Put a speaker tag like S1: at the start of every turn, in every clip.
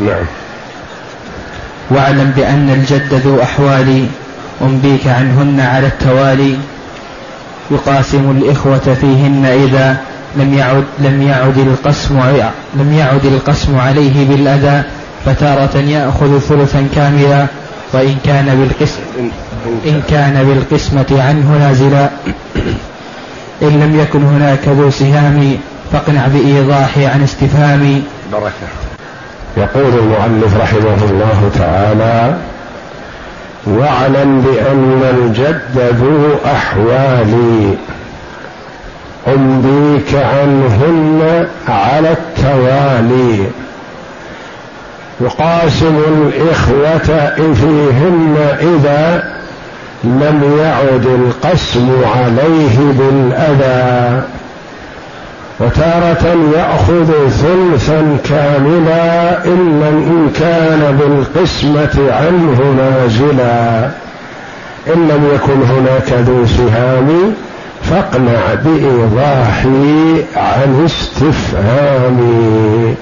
S1: نعم.
S2: واعلم بأن الجد ذو أحوال أنبيك عنهن على التوالي يقاسم الإخوة فيهن إذا لم يعد لم يعد القسم لم يعد القسم عليه بالأذى فتارة يأخذ ثلثا كاملا وإن كان بالقسم إن كان بالقسمة عنه نازلا. إن لم يكن هناك ذو سهام فاقنع بإيضاحي عن استفهام.
S1: بركة. يقول المؤلف رحمه الله تعالى واعلم بأن الجد ذو أحوال أنبيك عنهن على التوالي يقاسم الإخوة فيهن إذا لم يعد القسم عليه بالأذى. وتارة يأخذ ثلثا كاملا إلا إن كان بالقسمة عنه نازلا. إن لم يكن هناك ذو سهام فاقنع بإيضاحي عن استفهامي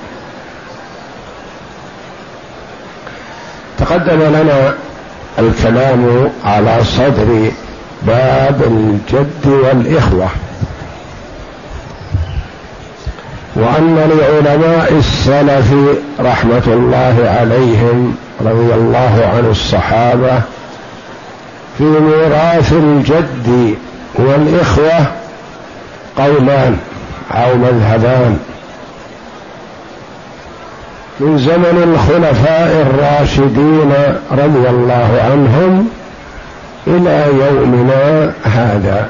S1: تقدم لنا الكلام على صدر باب الجد والإخوة. وأن لعلماء السلف رحمة الله عليهم رضي الله عن الصحابة في ميراث الجد والإخوة قولان أو مذهبان. من زمن الخلفاء الراشدين رضي الله عنهم إلى يومنا هذا.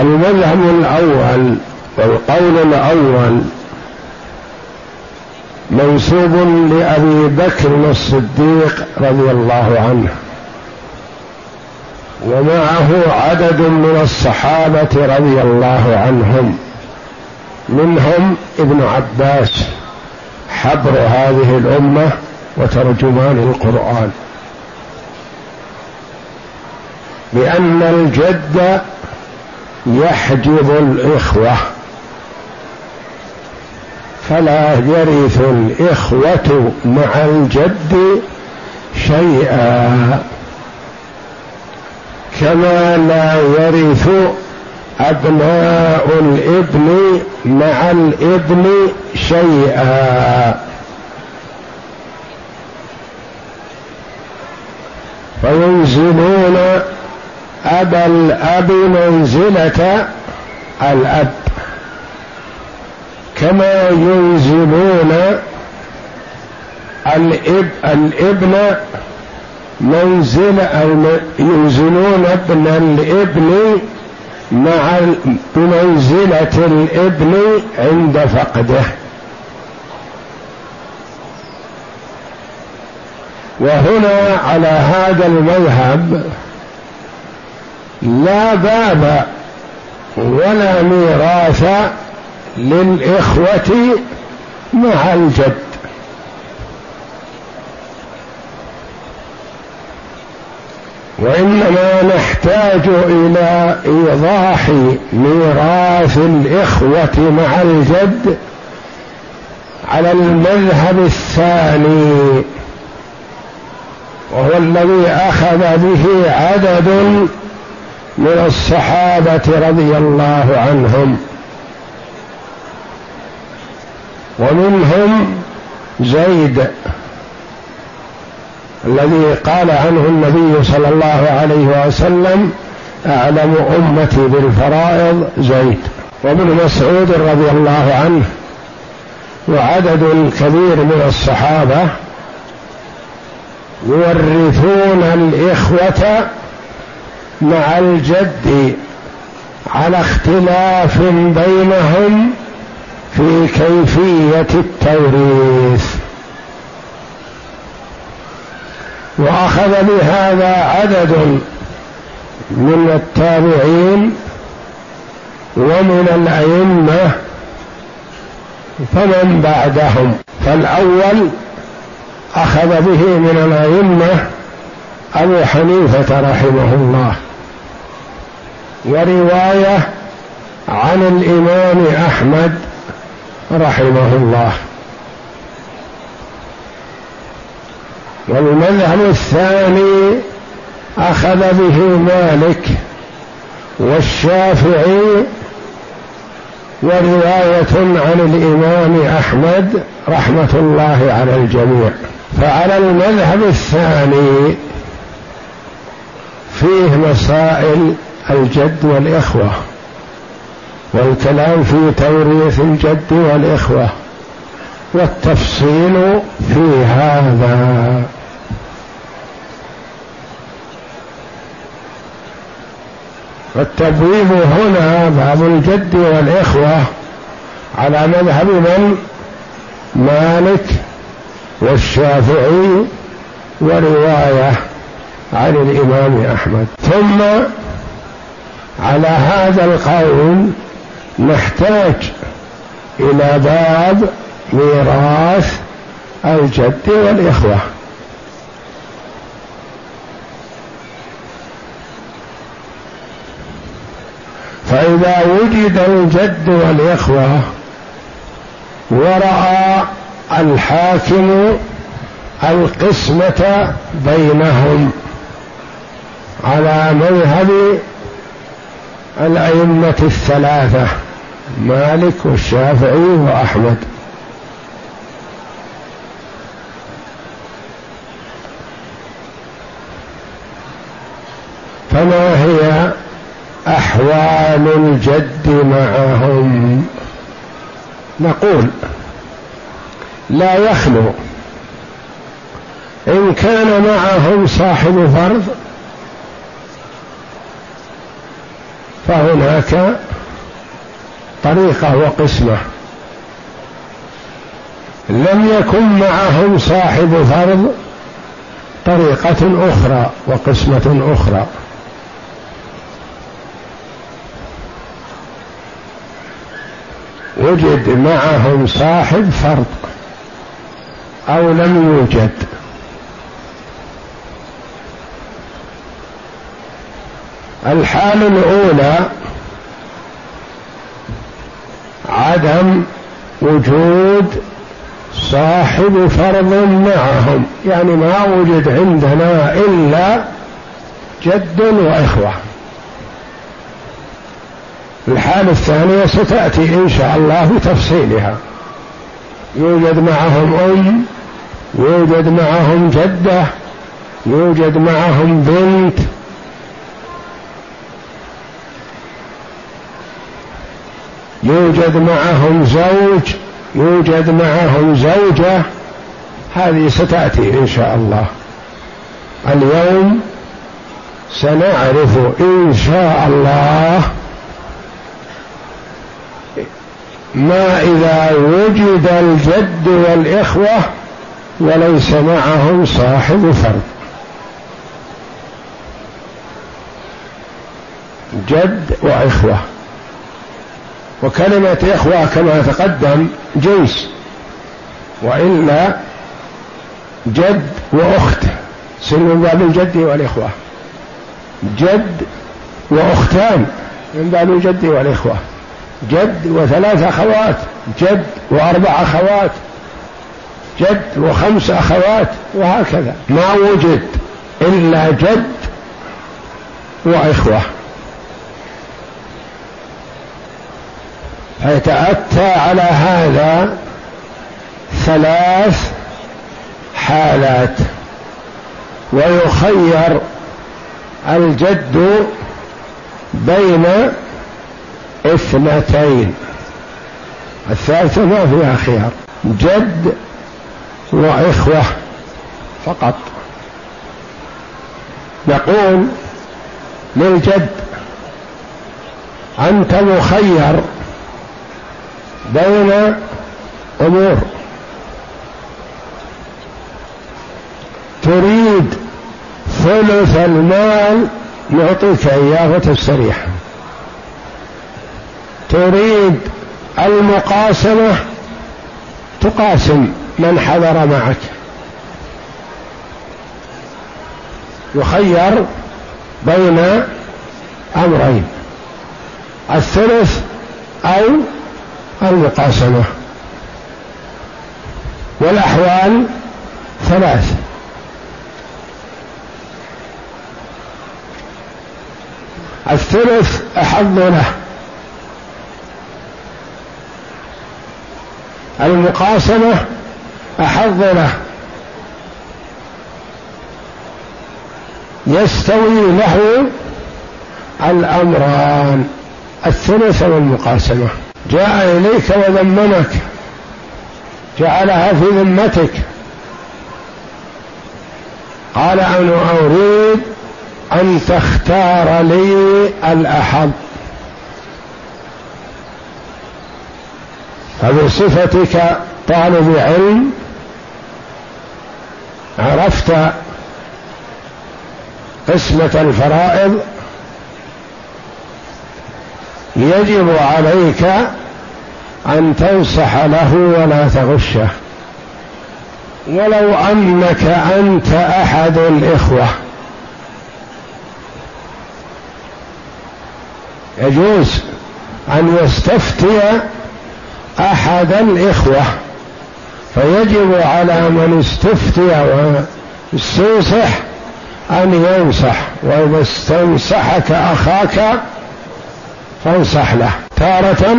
S1: المذهب الأول والقول الأول منسوب لأبي بكر الصديق رضي الله عنه ومعه عدد من الصحابة رضي الله عنهم منهم ابن عباس حبر هذه الأمة وترجمان القرآن بان الجد يحجب الإخوة. فلا يرث الإخوة مع الجد شيئا. كما لا يرث أبناء الإبن مع الإبن شيئا. فينزلون أبا الأب منزلة الأب. كما ينزلون الإب الإبن منزل ينزلون ابن الإبن مع بمنزلة الإبن عند فقده. وهنا على هذا المذهب لا باب ولا ميراث للإخوة مع الجد. وإنما نحتاج إلى إيضاح ميراث الإخوة مع الجد على المذهب الثاني وهو الذي أخذ به عدد من الصحابة رضي الله عنهم. ومنهم زيد الذي قال عنه النبي صلى الله عليه وسلم أعلم أمتي بالفرائض زيد. وابن مسعود رضي الله عنه. وعدد كبير من الصحابة يورثون الإخوة مع الجد على اختلاف بينهم في كيفية التوريث. وأخذ بهذا عدد من التابعين ومن الأئمة فمن بعدهم؟ فالأول أخذ به من الأئمة أبو حنيفة رحمه الله. ورواية عن الإمام أحمد رحمه الله. والمذهب الثاني أخذ به مالك والشافعي وروايه عن الإمام أحمد رحمة الله على الجميع. فعلى المذهب الثاني فيه مسائل الجد والإخوة. والكلام في توريث الجد والإخوة. والتفصيل في هذا. والتبويب هنا باب الجد والإخوة على مذهب من؟ مالك والشافعي ورواية عن الإمام أحمد. ثم على هذا القول نحتاج إلى باب ميراث الجد والإخوة. فإذا وجد الجد والإخوة ورأى الحاكم القسمة بينهم على مذهب الأئمة الثلاثة مالك والشافعي وأحمد. فما هي أحوال الجد معهم؟ نقول لا يخلو. إن كان معهم صاحب فرض فهناك طريقة وقسمة. لم يكن معهم صاحب فرض طريقة أخرى وقسمة أخرى. وجد معهم صاحب فرض أو لم يوجد. الحال الأولى عدم وجود صاحب فرض معهم. يعني ما وجد عندنا إلا جد وإخوة. الحالة الثانية ستأتي إن شاء الله بتفصيلها يوجد معهم أم يوجد معهم جدة يوجد معهم بنت يوجد معهم زوج يوجد معهم زوجة هذه ستأتي إن شاء الله. اليوم سنعرف إن شاء الله ما إذا وجد الجد والإخوة وليس معهم صاحب فرد. جد وإخوة. وكلمة إخوة كما تقدم جنس وإلا جد وأخت سن من باب الجد والإخوة. جد وأختان من باب الجد والإخوة. جد وثلاث أخوات جد وأربع أخوات جد وخمس أخوات وهكذا. ما وجد إلا جد وإخوة. فيتأتى على هذا ثلاث حالات ويخير الجد بين اثنتين. الثالثة ما فيها خيار جد وإخوة فقط. نقول للجد أنت مخير. بين أمور. تريد ثلث المال نعطيك إياه وتستريح تريد المقاسمة تقاسم من حضر معك. يخير بين أمرين. الثلث أو المقاسمة والأحوال ثلاث. الثلث أحظ له. المقاسمة أحظ له. يستوي له الأمران الثلث والمقاسمة جاء إليك وذمنك جعلها في ذمتك. قال أنا أريد أن تختار لي الأحب. فبصفتك طالب علم عرفت قسمة الفرائض يجب عليك أن تنصح له ولا تغشه. ولو أنك أنت أحد الإخوة. يجوز أن يستفتي أحد الإخوة. فيجب على من استفتي واستنصح أن ينصح. وإذا استنصحك أخاك فانصح له. تارة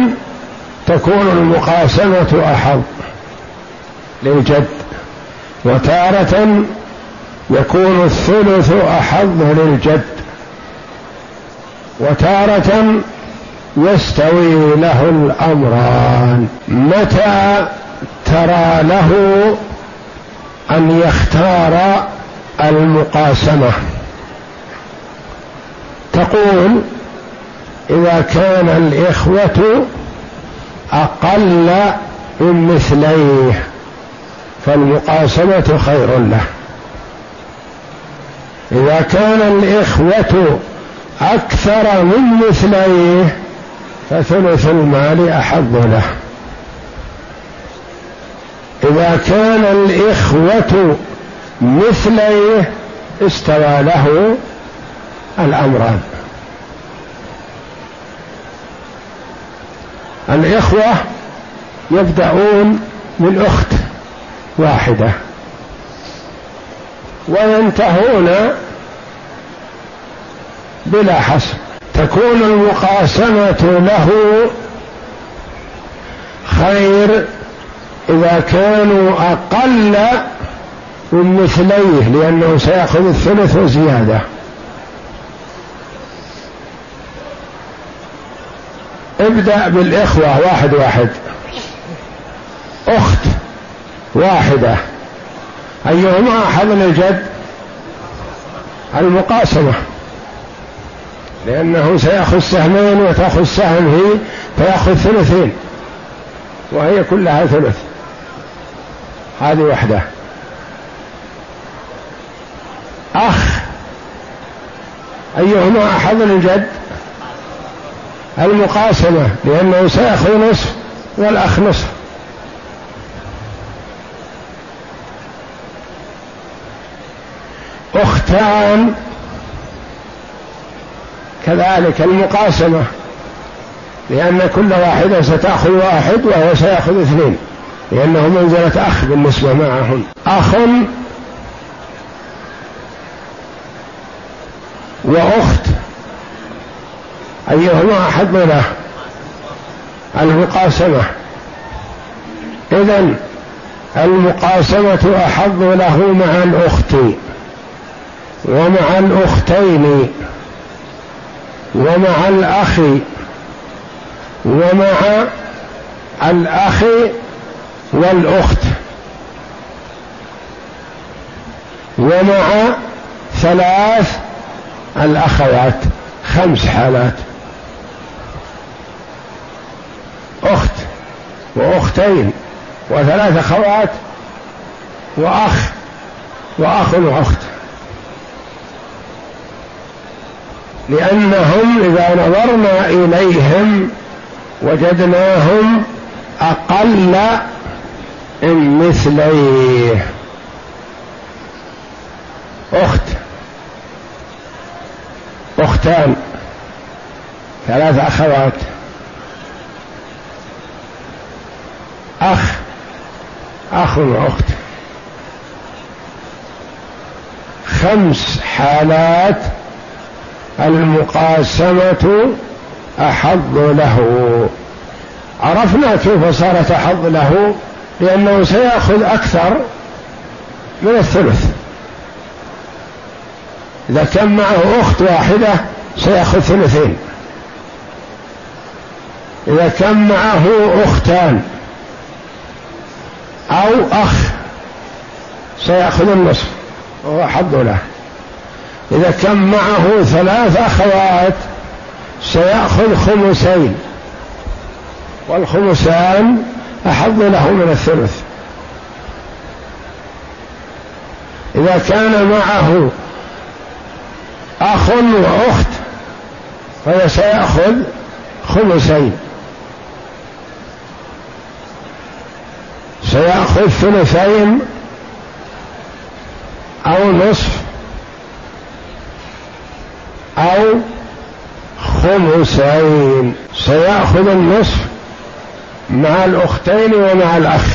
S1: تكون المقاسمة أحظ للجد وتارة يكون الثلث أحظ للجد وتارة يستوي له الأمران. متى ترى له أن يختار المقاسمة؟ تقول إذا كان الإخوة أقل من مثليه فالمقاسمة خير له. إذا كان الإخوة أكثر من مثليه فثلث المال أحب له. إذا كان الإخوة مثليه استوى له الأمران. الإخوة يبدأون من أخت واحدة وينتهون بلا حصر تكون المقاسمة له خير إذا كانوا أقل من مثليه لأنه سيأخذ الثلث وزيادة ابدأ بالإخوة واحد واحد. أخت واحدة. أيهما حضن الجد؟ المقاسمة. لأنه سيأخذ سهمين وتأخذ سهم هي فيأخذ ثلثين. وهي كلها ثلث. هذه وحدة. أخ. أيهما أحد الجد؟ المقاسمة لأنه سيأخذ نصف والأخ نصف. أختان كذلك المقاسمة لأن كل واحدة ستأخذ واحد وهو سيأخذ اثنين لأنه منزلة أخ بالنسبة معهن أخ وأخت أيهما أحب له المقاسمة. إذن المقاسمة أحظ له مع الأخت ومع الأختين ومع الأخ ومع الأخ والأخت ومع ثلاث الأخوات خمس حالات. وأختين وثلاث أخوات وأخ وأخ وأخت. لأنهم إذا نظرنا إليهم وجدناهم أقل من مثليه. أخت. أختان. ثلاث أخوات. أخ أخ وأخت. خمس حالات المقاسمة أحظ له. عرفنا كيف صارت أحظ له لأنه سيأخذ أكثر من الثلث. إذا كان معه أخت واحدة سيأخذ ثلثين. إذا كان معه أختان أو أخ. سيأخذ النصف. وهو حظ له. إذا كان معه ثلاث أخوات سيأخذ خمسين. والخمسان أحظ له من الثلث. إذا كان معه أخ وأخت فسيأخذ خمسين. سيأخذ ثلثين أو نصف أو خمسين. سيأخذ النصف مع الأختين ومع الأخ.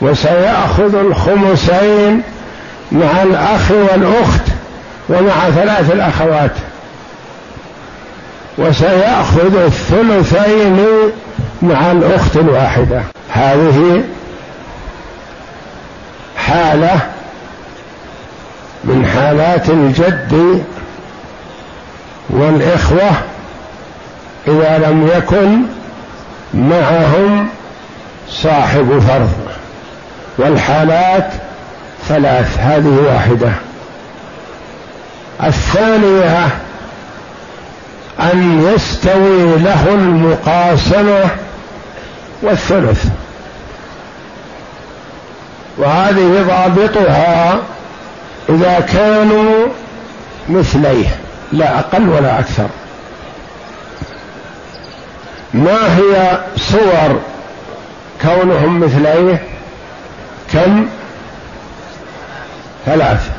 S1: وسيأخذ الخمسين مع الأخ والأخت ومع ثلاث الأخوات. وسيأخذ الثلثين مع الأخت الواحدة. هذه حالة من حالات الجد والإخوة إذا لم يكن معهم صاحب فرض. والحالات ثلاث هذه واحدة. الثانية أن يستوي له المقاسمة والثلث. وهذه ضابطها إذا كانوا مثليه لا أقل ولا أكثر. ما هي صور كونهم مثليه؟ كم؟ ثلاث.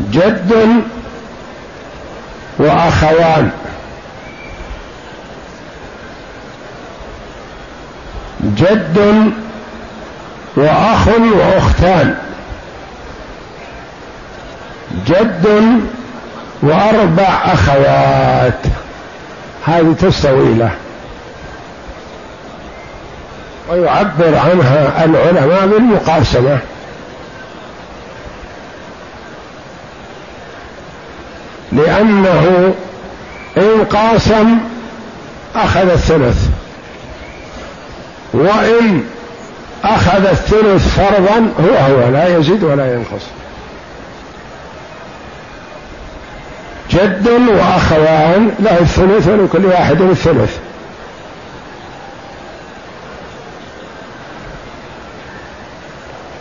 S1: جد وأخوان. جد وأخ وأختان. جد وأربع أخوات. هذه تستوي له. ويعبر عنها العلماء بالمقاسمة. لأنه إن قاسم أخذ الثلث. وإن أخذ الثلث فرضا هو هو لا يزيد ولا ينقص. جد وأخوان له الثلث ولكل واحد الثلث.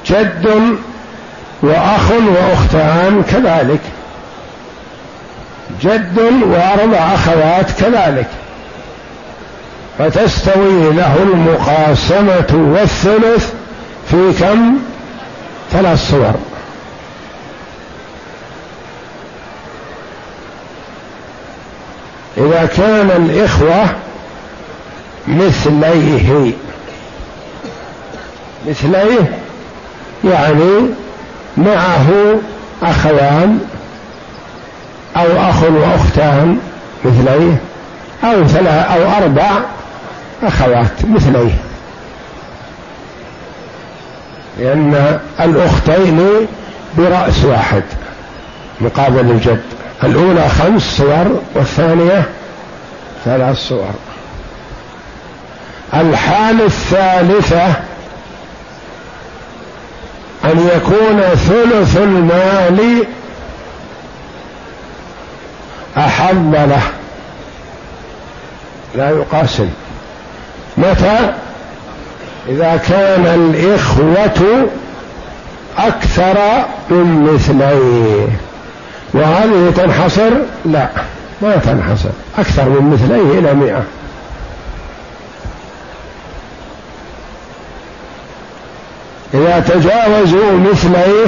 S1: جد وأخ وأختان كذلك. جد وأربع أخوات كذلك. فتستوي له المقاسمة والثلث في كم؟ ثلاث صور. إذا كان الإخوة مثليه مثليه يعني معه أخوان أو أخ وأختان مثليه أو ثلاث أو أربع أخوات مثليه. لأن الأختين برأس واحد مقابل الجد. الأولى خمس صور والثانية ثلاث صور. الحال الثالثة أن يكون ثلث المال أحل له. لا يقاسم. متى؟ إذا كان الإخوة أكثر من مثليه. وهذه تنحصر؟ لا ما تنحصر. أكثر من مثليه إلى مئة. إذا تجاوزوا مثليه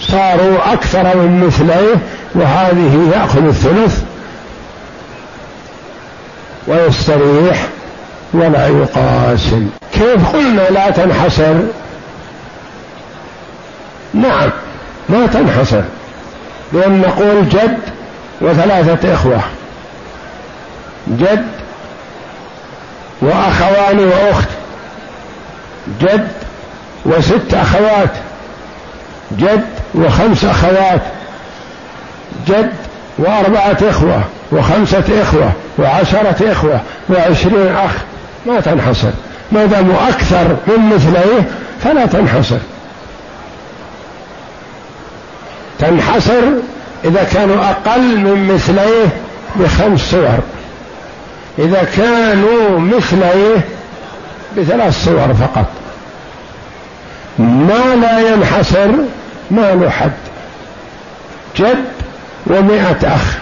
S1: صاروا أكثر من مثليه وهذه يأخذ الثلث ويستريح ولا يقاسم. كيف قلنا لا تنحصر؟ نعم ما تنحصر لأن نقول جد وثلاثة إخوة جد وأخوان وأخت جد وست أخوات جد وخمس أخوات جد وأربعة إخوة وخمسة إخوة وعشرة إخوة وعشرين أخ ما تنحصر. ما دام أكثر من مثليه فلا تنحصر. تنحصر إذا كانوا أقل من مثليه بخمس صور. إذا كانوا مثليه بثلاث صور فقط. ما لا ينحصر ما له حد. جد ومائة أخ.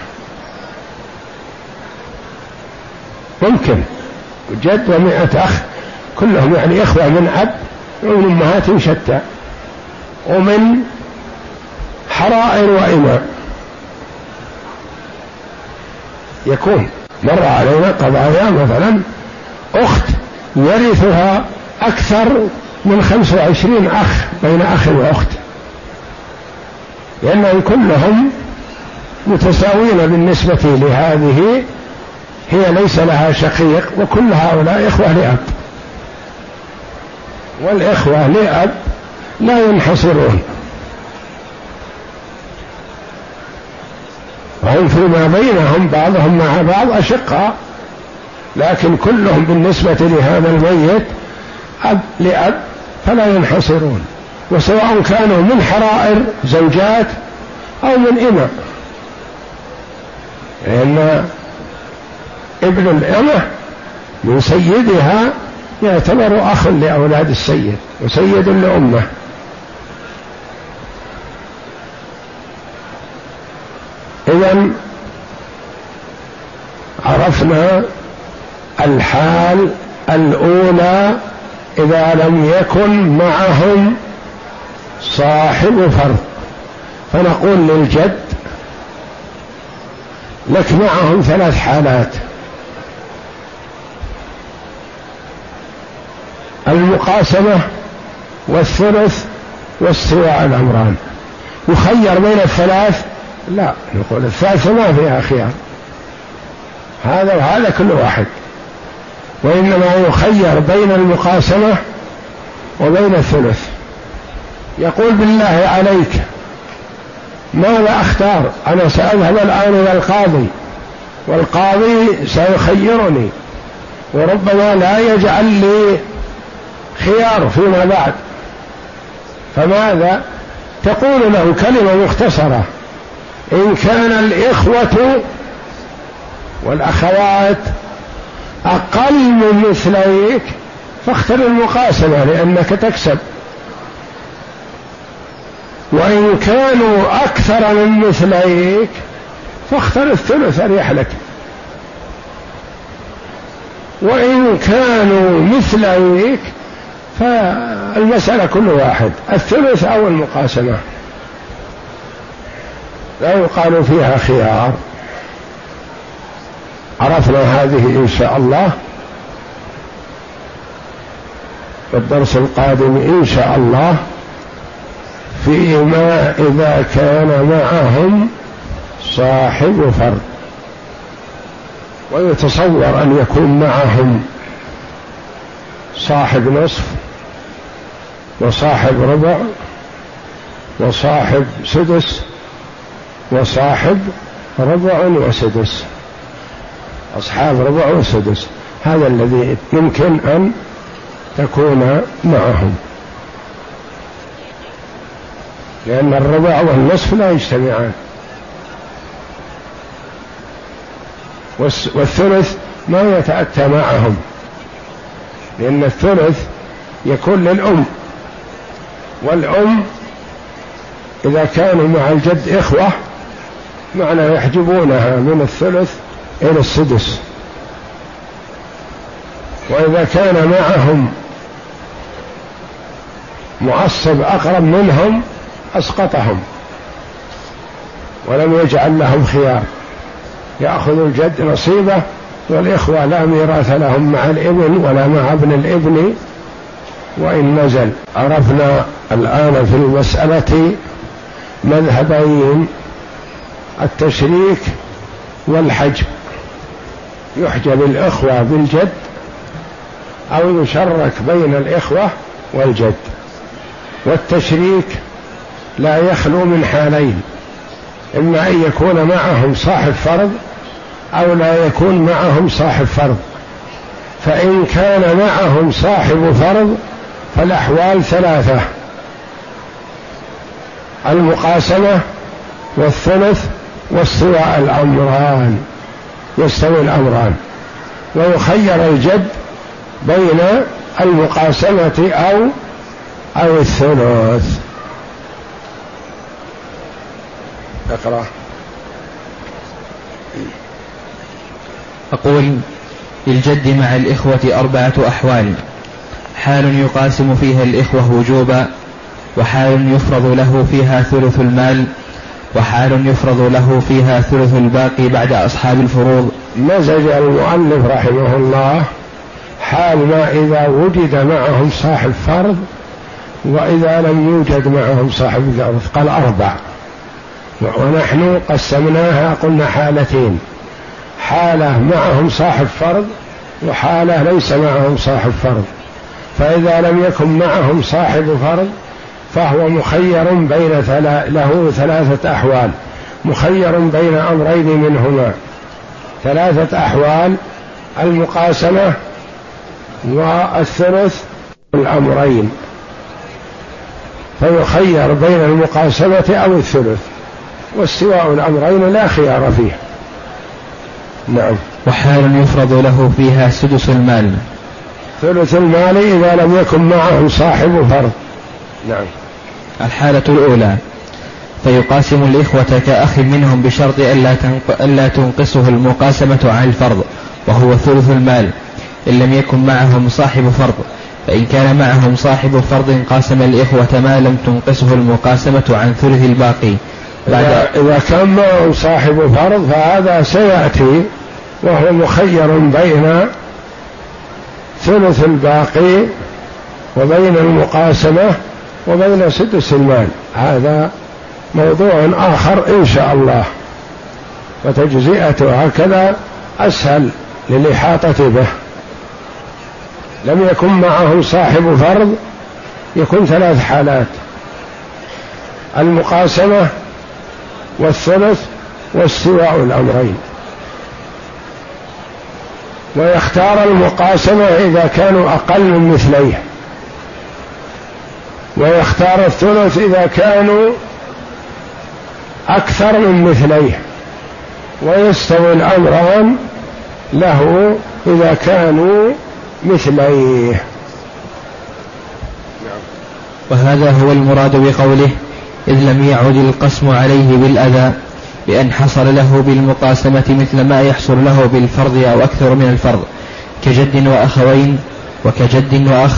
S1: ممكن. جد ومائة أخ. كلهم يعني إخوة من أب ومن أمهات شتى. ومن حرائر وإماء يكون مر علينا قضايا مثلا أخت يرثها أكثر من خمسة وعشرين أخ بين أخ وأخت. لأنهم كلهم متساوين بالنسبة لهذه هي ليس لها شقيق وكل هؤلاء إخوة لأب. والإخوة لأب لا ينحصرون. وهم فيما بينهم بعضهم مع بعض أشقاء لكن كلهم بالنسبة لهذا الميت أب لأب فلا ينحصرون. وسواء كانوا من حرائر زوجات أو من إماء لأن ابن الأمة من سيدها يعتبر أخ لأولاد السيد وسيد لأمه. إذا عرفنا الحال الأولى إذا لم يكن معهم صاحب فرض. فنقول للجد لك معهم ثلاث حالات. المقاسمة والثلث واستواء الأمران يخير بين الثلاث؟ لا نقول الثالثة ما فيها خيار هذا وهذا كل واحد. وإنما يخير بين المقاسمة وبين الثلث. يقول بالله عليك ماذا أختار أنا سأذهب الآن إلى القاضي والقاضي سيخيرني وربما لا يجعل لي خيار فيما بعد. فماذا؟ تقول له كلمة مختصرة إن كان الإخوة والأخوات أقل من مثليك فاختر المقاسمة لأنك تكسب. وإن كانوا أكثر من مثليك فاختر الثلث أريح لك وإن كانوا مثليك فالمسألة كل واحد الثلث أو المقاسمة. لا يقال فيها خيار. عرفنا هذه إن شاء الله. والدرس القادم إن شاء الله. فيما إذا كان معهم صاحب فرد. ويتصور أن يكون معهم صاحب نصف وصاحب ربع وصاحب سدس وصاحب ربع وسدس. أصحاب ربع وسدس. هذا الذي يمكن أن تكون معهم. لأن الربع والنصف لا يجتمعان. والثلث ما يتأتى معهم لأن الثلث يكون للأم والأم إذا كانوا مع الجد إخوة معنى يحجبونها من الثلث إلى السدس. وإذا كان معهم معصب أقرب منهم أسقطهم ولم يجعل لهم خيار. يأخذ الجد نصيبه والإخوة لا ميراث لهم مع الإبن ولا مع ابن الإبن. وإن نزل عرفنا الآن في المسألة مذهبين التشريك والحجب. يحجب الإخوة بالجد أو يشرك بين الإخوة والجد. والتشريك لا يخلو من حالين إما أن يكون معهم صاحب فرض أو لا يكون معهم صاحب فرض. فإن كان معهم صاحب فرض فالأحوال ثلاثة المقاسمة والثلث واستواء الأمران يستوي الأمران. ويخير الجد بين المقاسمة أو أو الثلث. أقرأ.
S2: أقول للجد مع الإخوة أربعة أحوال. حال يقاسم فيها الإخوة وجوبا وحال يفرض له فيها ثلث المال وحال يفرض له فيها ثلث الباقي بعد أصحاب الفروض.
S1: مزج المؤلف رحمه الله حال ما إذا وجد معهم صاحب فرض وإذا لم يوجد معهم صاحب فرض قال أربع. ونحن قسمناها قلنا حالتين. حالة معهم صاحب فرض وحالة ليس معهم صاحب فرض. فإذا لم يكن معهم صاحب فرض فهو مخير بين ثلا له ثلاثة أحوال. مخير بين أمرين منهما. ثلاثة أحوال المقاسمة والثلث الأمرين. فيخير بين المقاسمة أو الثلث. واستواء الأمرين لا خيار فيه. نعم.
S2: وحال يفرض له فيها سدس المال.
S1: ثلث المال إذا لم يكن معه صاحب فرض. نعم.
S2: الحالة الأولى. فيقاسم الإخوة كأخ منهم بشرط ألا, ألا تنقصه المقاسمة عن الفرض وهو ثلث المال. إن لم يكن معهم صاحب فرض فإن كان معهم صاحب فرض قاسم الإخوة ما لم تنقصه المقاسمة عن ثلث الباقي.
S1: إذا كان معهم صاحب فرض فهذا سيأتي وهو مخير بين ثلث الباقي وبين المقاسمة وبين سدس المال. هذا موضوع آخر إن شاء الله. وتجزئته هكذا أسهل للإحاطة به. لم يكن معه صاحب فرض يكون ثلاث حالات. المقاسمة والثلث واستواء الأمرين. ويختار المقاسمة إذا كانوا أقل من مثليه. ويختار الثلث إذا كانوا أكثر من مثليه. ويستوي الأمران له إذا كانوا مثليه.
S2: وهذا هو المراد بقوله إذ لم يعد القسم عليه بالأذى بأن حصل له بالمقاسمة مثل ما يحصل له بالفرض أو أكثر من الفرض كجد وأخوين وكجد وأخ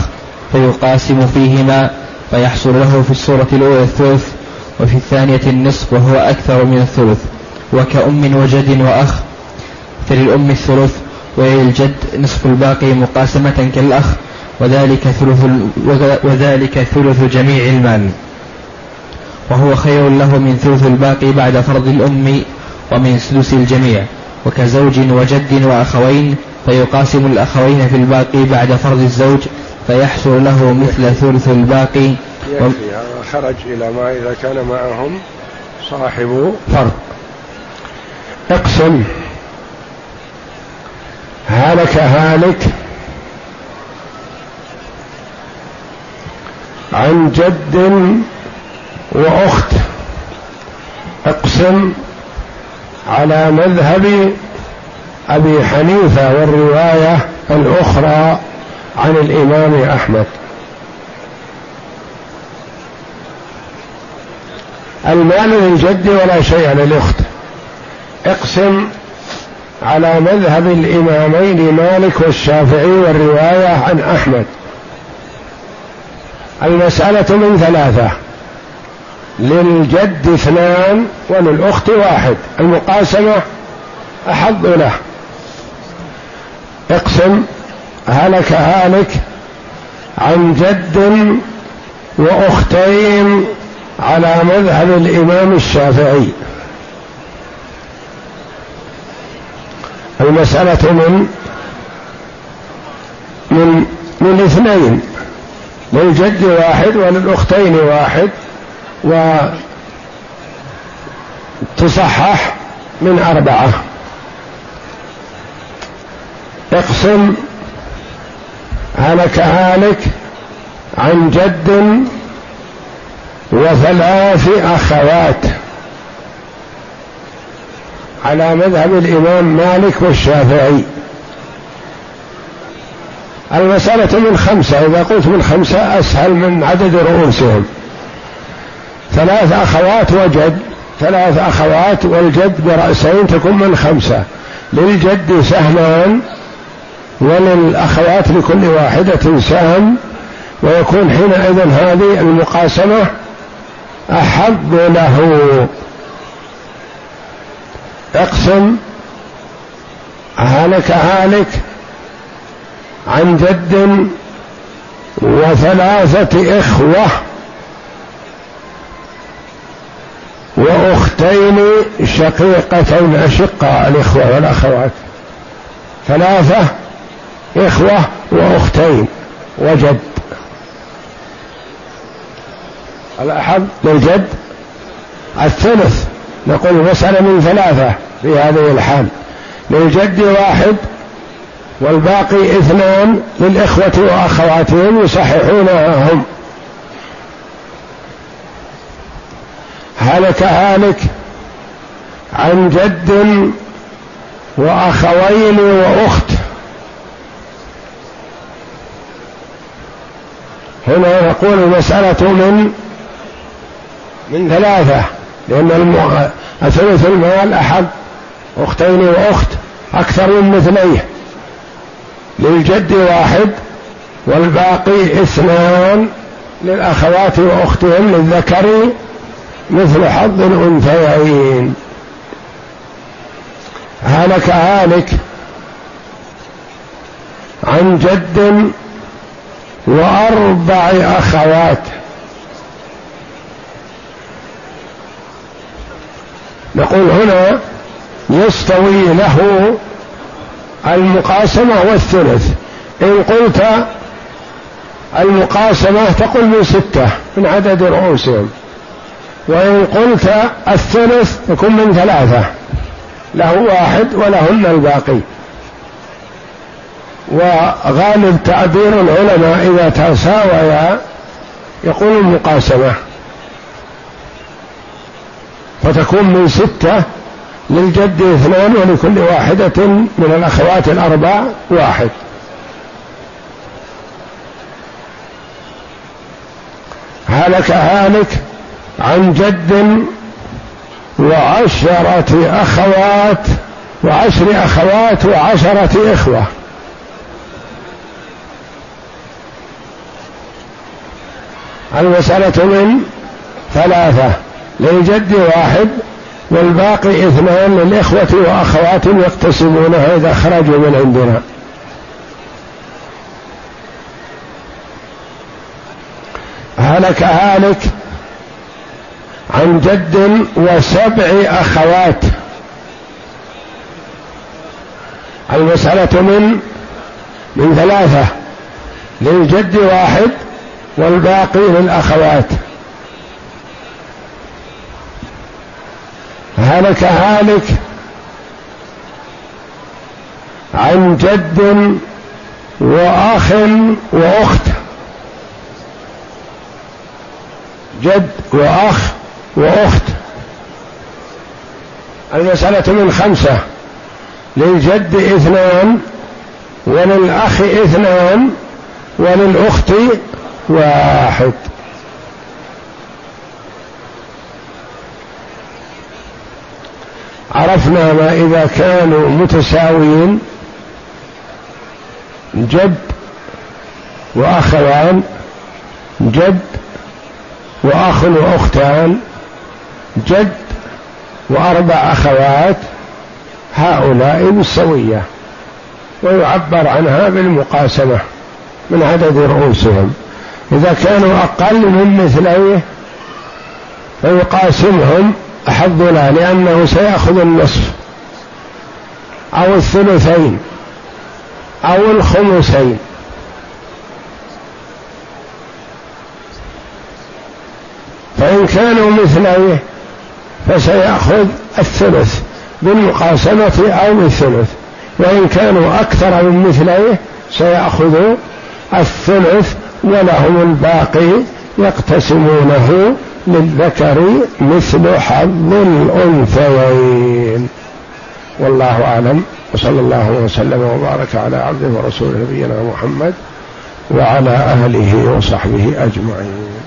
S2: فيقاسم فيهما فيحصل له في الصورة الأولى الثلث وفي الثانية النصف وهو أكثر من الثلث وكأم وجد وأخ فللأم الثلث وللجد نصف الباقي مقاسمة كالأخ وذلك ثلث وذلك ثلث جميع المال. وهو خير له من ثلث الباقي بعد فرض الأم ومن سدس الجميع. وكزوج وجد وأخوين فيقاسم الأخوين في الباقي بعد فرض الزوج فيحصل له مثل ثلث الباقي.
S1: هذا خرج إلى ما إذا كان معهم صاحب فرض. اقسم. هلك هالك عن جد وأخت أقسم على مذهب أبي حنيفة والرواية الأخرى عن الإمام أحمد. المال للجد ولا شيء للأخت. اقسم على مذهب الإمامين مالك والشافعي والرواية عن أحمد. المسألة من ثلاثة. للجد اثنان وللأخت واحد. المقاسمة أحظ له. اقسم هلك هالك عن جد وأختين على مذهب الإمام الشافعي. المسألة من من من اثنين للجد واحد وللأختين واحد. وتصحح من أربعة. اقسم هلك هالك عن جد وثلاث أخوات. على مذهب الإمام مالك والشافعي. المسألة من خمسة إذا قلت من خمسة أسهل من عدد رؤوسهم. ثلاث أخوات وجد ثلاث أخوات والجد برأسين تكون من خمسة. للجد سهمان وللأخوات لكل واحدة سهم. ويكون حينئذ هذه المقاسمة أحب له. اقسم هلك هالك عن جد وثلاثة إخوة. وأختين شقيقتين أشقاء الإخوة والأخوات. ثلاثة إخوة وأختين. وجد. الأحب للجد. الثلث نقول مسألة من ثلاثة في هذه الحال. للجد واحد والباقي اثنان للإخوة وأخواتهم يصححونها هم هلك هالك عن جد وأخوين وأخت. هنا يقول المسألة من من ثلاثة لأن ثلث المال أحد أختين وأخت أكثر من مثليه. للجد واحد والباقي اثنان للأخوات وأختهم للذكر مثل حظ الأنثيين. هلك هالك عن جد وأربع أخوات. نقول هنا يستوي له المقاسمة والثلث. إن قلت المقاسمة تقول من ستة من عدد رؤوسهم. وإن قلت الثلث يكون من ثلاثة له واحد ولهن الباقي. وغالب تعبير العلماء إذا تساويا يقول المقاسمة. فتكون من ستة للجد اثنان ولكل واحدة من الأخوات الأربع واحد. هلك هالك عن جد وعشرة أخوات وعشر أخوات وعشرة إخوة. المسألة من ثلاثة للجد واحد والباقي اثنان للإخوة وأخوات يقتسمونها إذا خرجوا من عندنا. هلك هالك عن جد وسبع أخوات. المسألة من من ثلاثة. للجد واحد والباقي للأخوات هلك هالك عن جد وأخ وأخت. جد وأخ وأخت. المسألة من خمسة. للجد اثنان وللأخ اثنان وللأخت واحد. عرفنا ما إذا كانوا متساويين. جد وأخوان جد وأخ وأختان. جد وأربع أخوات هؤلاء بالسوية ويعبر عنها بالمقاسمة من عدد رؤوسهم. إذا كانوا أقل من مثليه فيقاسمهم أحد له لأنه سيأخذ النصف أو الثلثين أو الخمسين. فإن كانوا مثليه فسيأخذ الثلث بالمقاسمة أو بالثلث وإن كانوا أكثر من مثليه سيأخذ الثلث ولهم الباقي يقتسمونه للذكر مثل حظ الأنثيين. والله أعلم وصلى الله وسلم وبارك على عبده ورسوله نبينا محمد وعلى اهله وصحبه أجمعين.